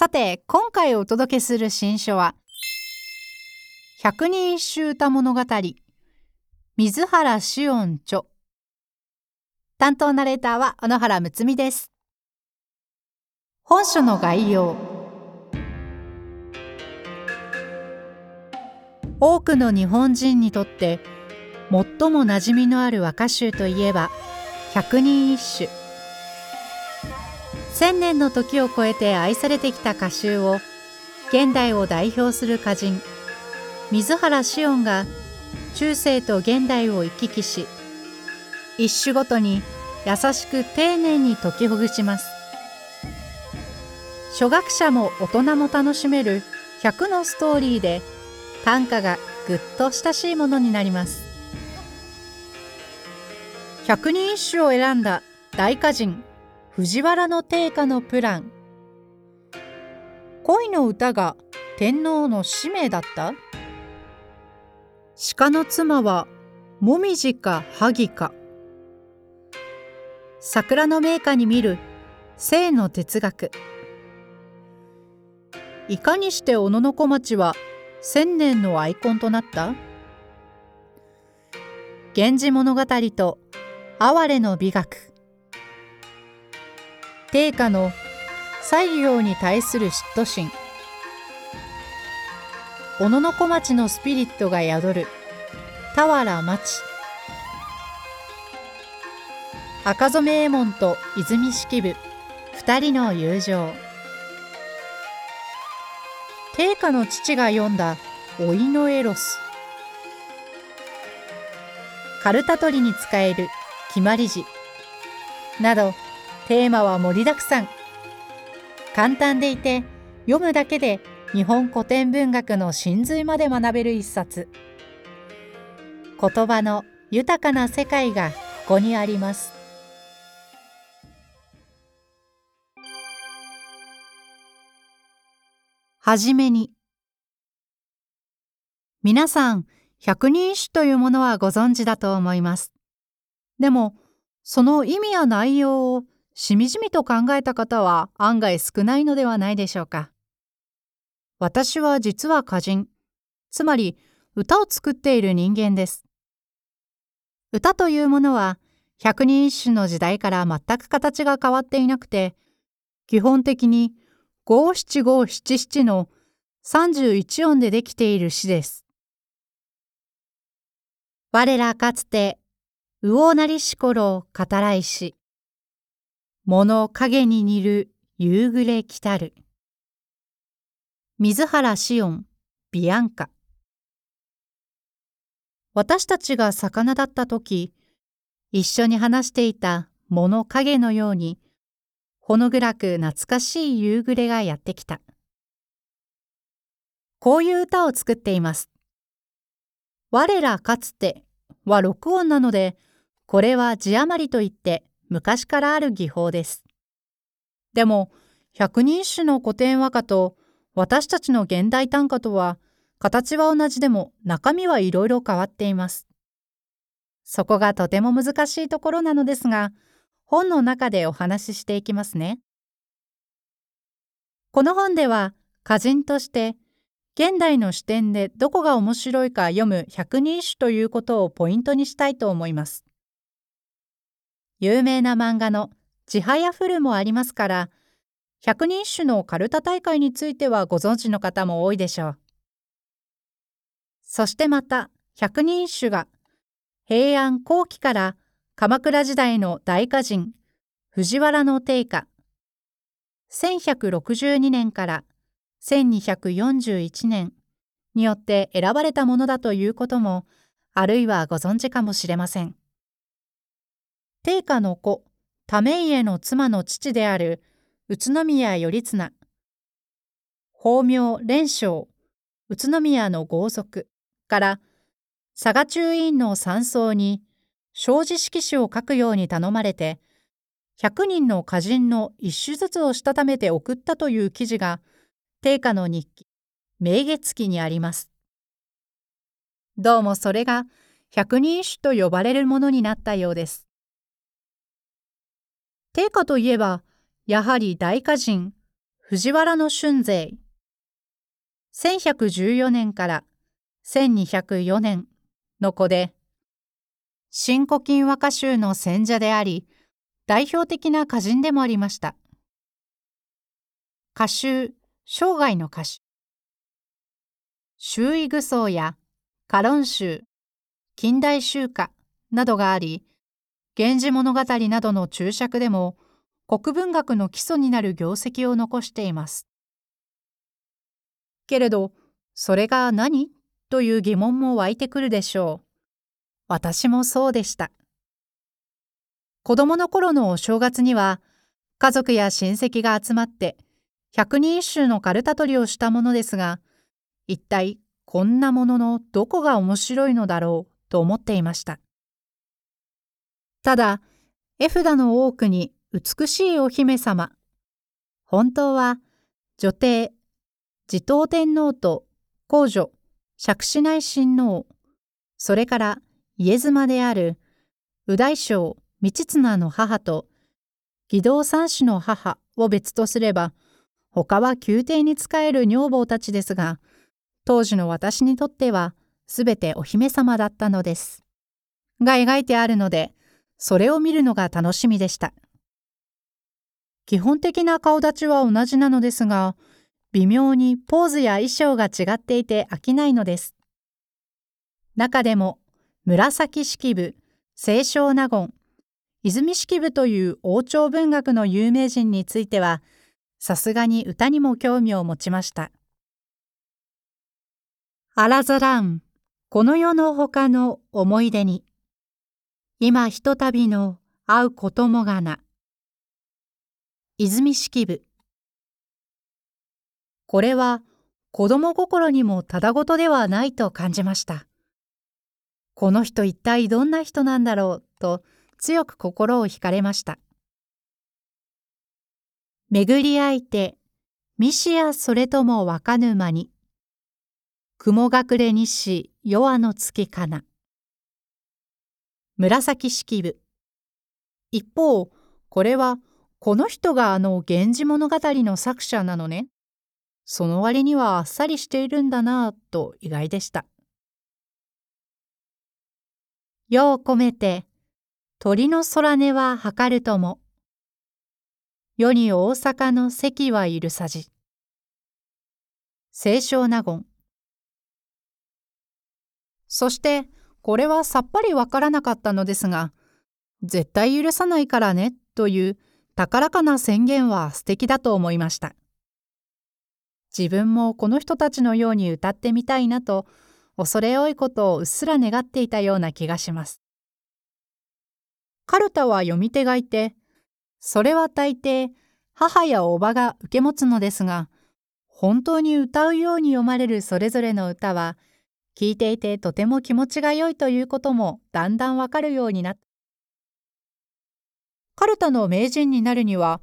さて今回お届けする新書は百人一首歌物語水原紫音著。担当ナレーターは小野原睦美です。本書の概要。多くの日本人にとって最も馴染みのある和歌集といえば百人一首。千年の時を超えて愛されてきた歌集を現代を代表する歌人水原紫音が中世と現代を行き来し一首ごとに優しく丁寧に解きほぐします。初学者も大人も楽しめる100のストーリーで短歌がぐっと親しいものになります。百人一首を選んだ大歌人藤原の定家のプラン。恋の歌が天皇の使命だった？鹿の妻はもみじか萩か？桜の名家に見る性の哲学。いかにして小野小町は千年のアイコンとなった？源氏物語と哀れの美学。定家の西行に対する嫉妬心。小野小町のスピリットが宿る俵町。赤染右衛門と泉式部。二人の友情。定家の父が読んだ老いのエロス。カルタ取りに使える決まり字。などテーマは盛りだくさん。簡単でいて読むだけで日本古典文学の真髄まで学べる一冊。言葉の豊かな世界がここにあります。はじめに。皆さん百人一首というものはご存知だと思います。でもその意味や内容をしみじみと考えた方は案外少ないのではないでしょうか。私は実は歌人。つまり歌を作っている人間です。歌というものは百人一首の時代から全く形が変わっていなくて基本的に五七五七七の31音でできている詩です。我らかつて魚なりし頃語らいし物影に似る夕暮れ来たる水原紫音ビアンカ私たちが魚だった時一緒に話していた物影のようにほの暗く懐かしい夕暮れがやってきた。こういう歌を作っています。我らかつては録音なので、これは字余りといって昔からある技法です。でも、百人一首の古典和歌と私たちの現代短歌とは、形は同じでも中身はいろいろ変わっています。そこがとても難しいところなのですが、本の中でお話ししていきますね。この本では歌人として現代の視点でどこが面白いか読む百人一首ということをポイントにしたいと思います。有名な漫画の「ちはやふる」もありますから百人一首のカルタ大会についてはご存知の方も多いでしょう。そしてまた百人一首が平安後期から鎌倉時代の大歌人藤原の定家1162年から1241年によって選ばれたものだということもあるいはご存知かもしれません。定家の子為家の妻の父である宇都宮頼綱法名蓮生宇都宮の豪族から佐賀中院の山荘に生字色紙を書くように頼まれて100人の歌人の一首ずつをしたためて送ったという記事が定家の日記明月記にあります。どうもそれが百人一首と呼ばれるものになったようです。定家といえばやはり大歌人藤原春勢。1114年から1204年の子で新古今和歌集の選者であり代表的な歌人でもありました。歌集生涯の歌手周囲愚僧や歌論集近代集歌などがあり源氏物語などの注釈でも国文学の基礎になる業績を残しています。けれど、それが何という疑問も湧いてくるでしょう。私もそうでした。子供の頃のお正月には、家族や親戚が集まって、百人一首のカルタ取りをしたものですが、一体こんなもののどこが面白いのだろうと思っていました。ただ、絵札の多くに美しいお姫様。本当は女帝、持統天皇と皇女、釈子内親王、それから家妻である右大将道綱の母と義堂三子の母を別とすれば、他は宮廷に仕える女房たちですが、当時の私にとってはすべてお姫様だったのです。が描いてあるので、それを見るのが楽しみでした。基本的な顔立ちは同じなのですが、微妙にポーズや衣装が違っていて飽きないのです。中でも、紫式部、清少納言、泉式部という王朝文学の有名人については、さすがに歌にも興味を持ちました。あらざらん、この世の他の思い出に、今ひとたびの会うこともがな。泉式部これは子供心にもただごとではないと感じました。この人一体どんな人なんだろうと強く心を惹かれました。巡り合いて、ミシやそれともわかぬ間に、雲隠れにし夜の月かな。紫式部。一方、これはこの人があの源氏物語の作者なのね。その割にはあっさりしているんだなぁと意外でした。世を込めて鳥の空音は測るとも。世に大阪の席は許さじ。清少納言。そしてこれはさっぱりわからなかったのですが、絶対許さないからねという高らかな宣言は素敵だと思いました。自分もこの人たちのように歌ってみたいなと恐れ多いことをうっすら願っていたような気がします。カルタは読み手がいて、それは大抵母やおばが受け持つのですが、本当に歌うように読まれるそれぞれの歌は、聞いていてとても気持ちが良いということもだんだんわかるようになった。カルタの名人になるには、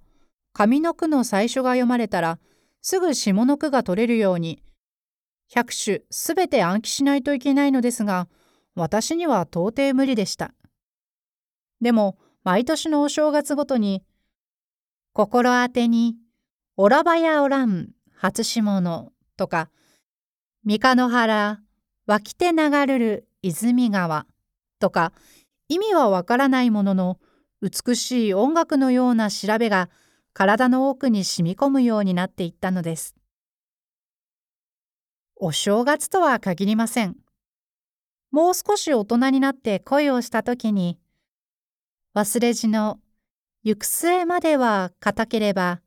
上の句の最初が読まれたら、すぐ下の句が取れるように、百首すべて暗記しないといけないのですが、私には到底無理でした。でも、毎年のお正月ごとに、心当てに、おらばやおらん、初下の、とか、三日の原、湧きて流るる泉川、とか、意味はわからないものの、美しい音楽のような調べが体の奥に染み込むようになっていったのです。お正月とは限りません。もう少し大人になって恋をした時に、忘れじの行く末までは固ければ、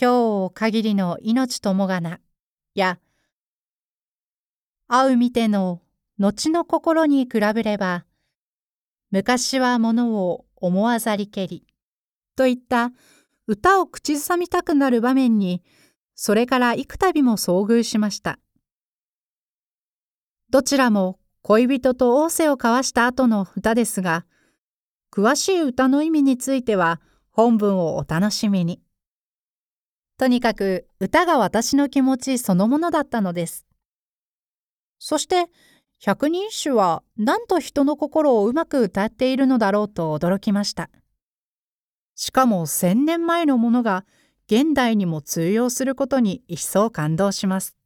今日を限りの命ともがな、や、会う見ての後の心に比べれば、昔はものを思わざりけり、といった歌を口ずさみたくなる場面に、それから幾度も遭遇しました。どちらも恋人と仰せを交わした後の歌ですが、詳しい歌の意味については本文をお楽しみに。とにかく歌が私の気持ちそのものだったのです。そして百人一首はなんと人の心をうまく歌っているのだろうと驚きました。しかも千年前のものが現代にも通用することに一層感動します。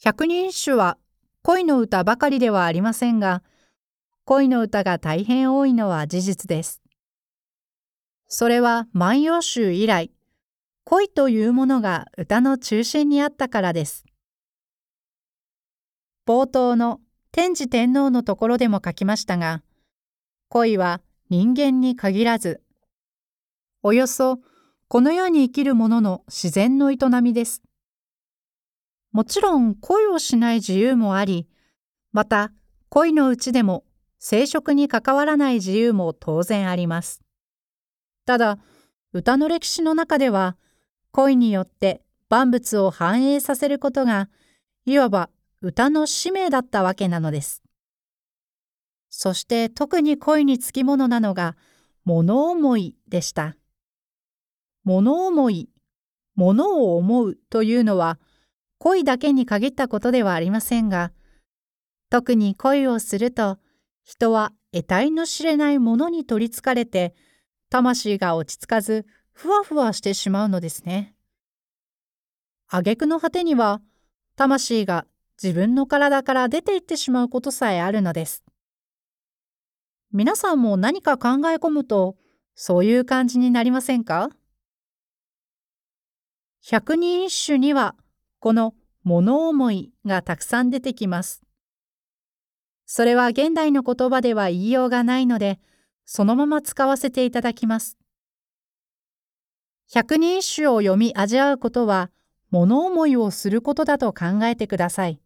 百人一首は恋の歌ばかりではありませんが、恋の歌が大変多いのは事実です。それは万葉集以来、恋というものが歌の中心にあったからです。冒頭の天智天皇のところでも書きましたが、恋は人間に限らず、およそこの世に生きる者の自然の営みです。もちろん恋をしない自由もあり、また恋のうちでも生殖に関わらない自由も当然あります。ただ、歌の歴史の中では、恋によって万物を繁栄させることが、いわば歌の使命だったわけなのです。そして特に恋につきものなのが、物思いでした。物思い、物を思うというのは、恋だけに限ったことではありませんが、特に恋をすると、人は得体の知れないものに取りつかれて、魂が落ち着かず、ふわふわしてしまうのですね。挙句の果てには、魂が自分の体から出ていってしまうことさえあるのです。皆さんも何か考え込むと、そういう感じになりませんか？百人一首には、この物思いがたくさん出てきます。それは現代の言葉では言いようがないので、そのまま使わせていただきます。百人一首を読み味わうことは、物思いをすることだと考えてください。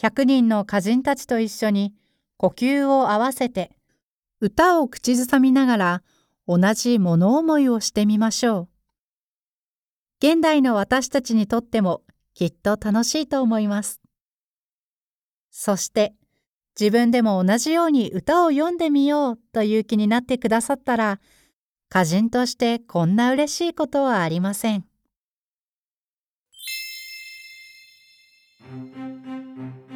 百人の歌人たちと一緒に呼吸を合わせて、歌を口ずさみながら同じ物思いをしてみましょう。現代の私たちにとってもきっと楽しいと思います。そして、自分でも同じように歌を読んでみようという気になってくださったら、歌人としてこんな嬉しいことはありません。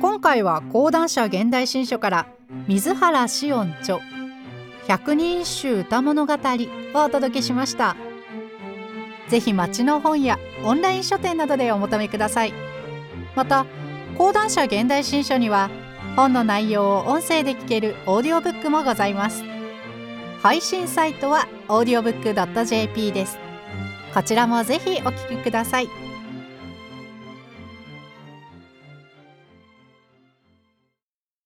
今回は講談社現代新書から水原紫音著百人一首歌物語をお届けしました。ぜひ町の本やオンライン書店などでお求めください。また、講談社現代新書には本の内容を音声で聞けるオーディオブックもございます配信サイトは audiobook.jp ですこちらもぜひお聞きください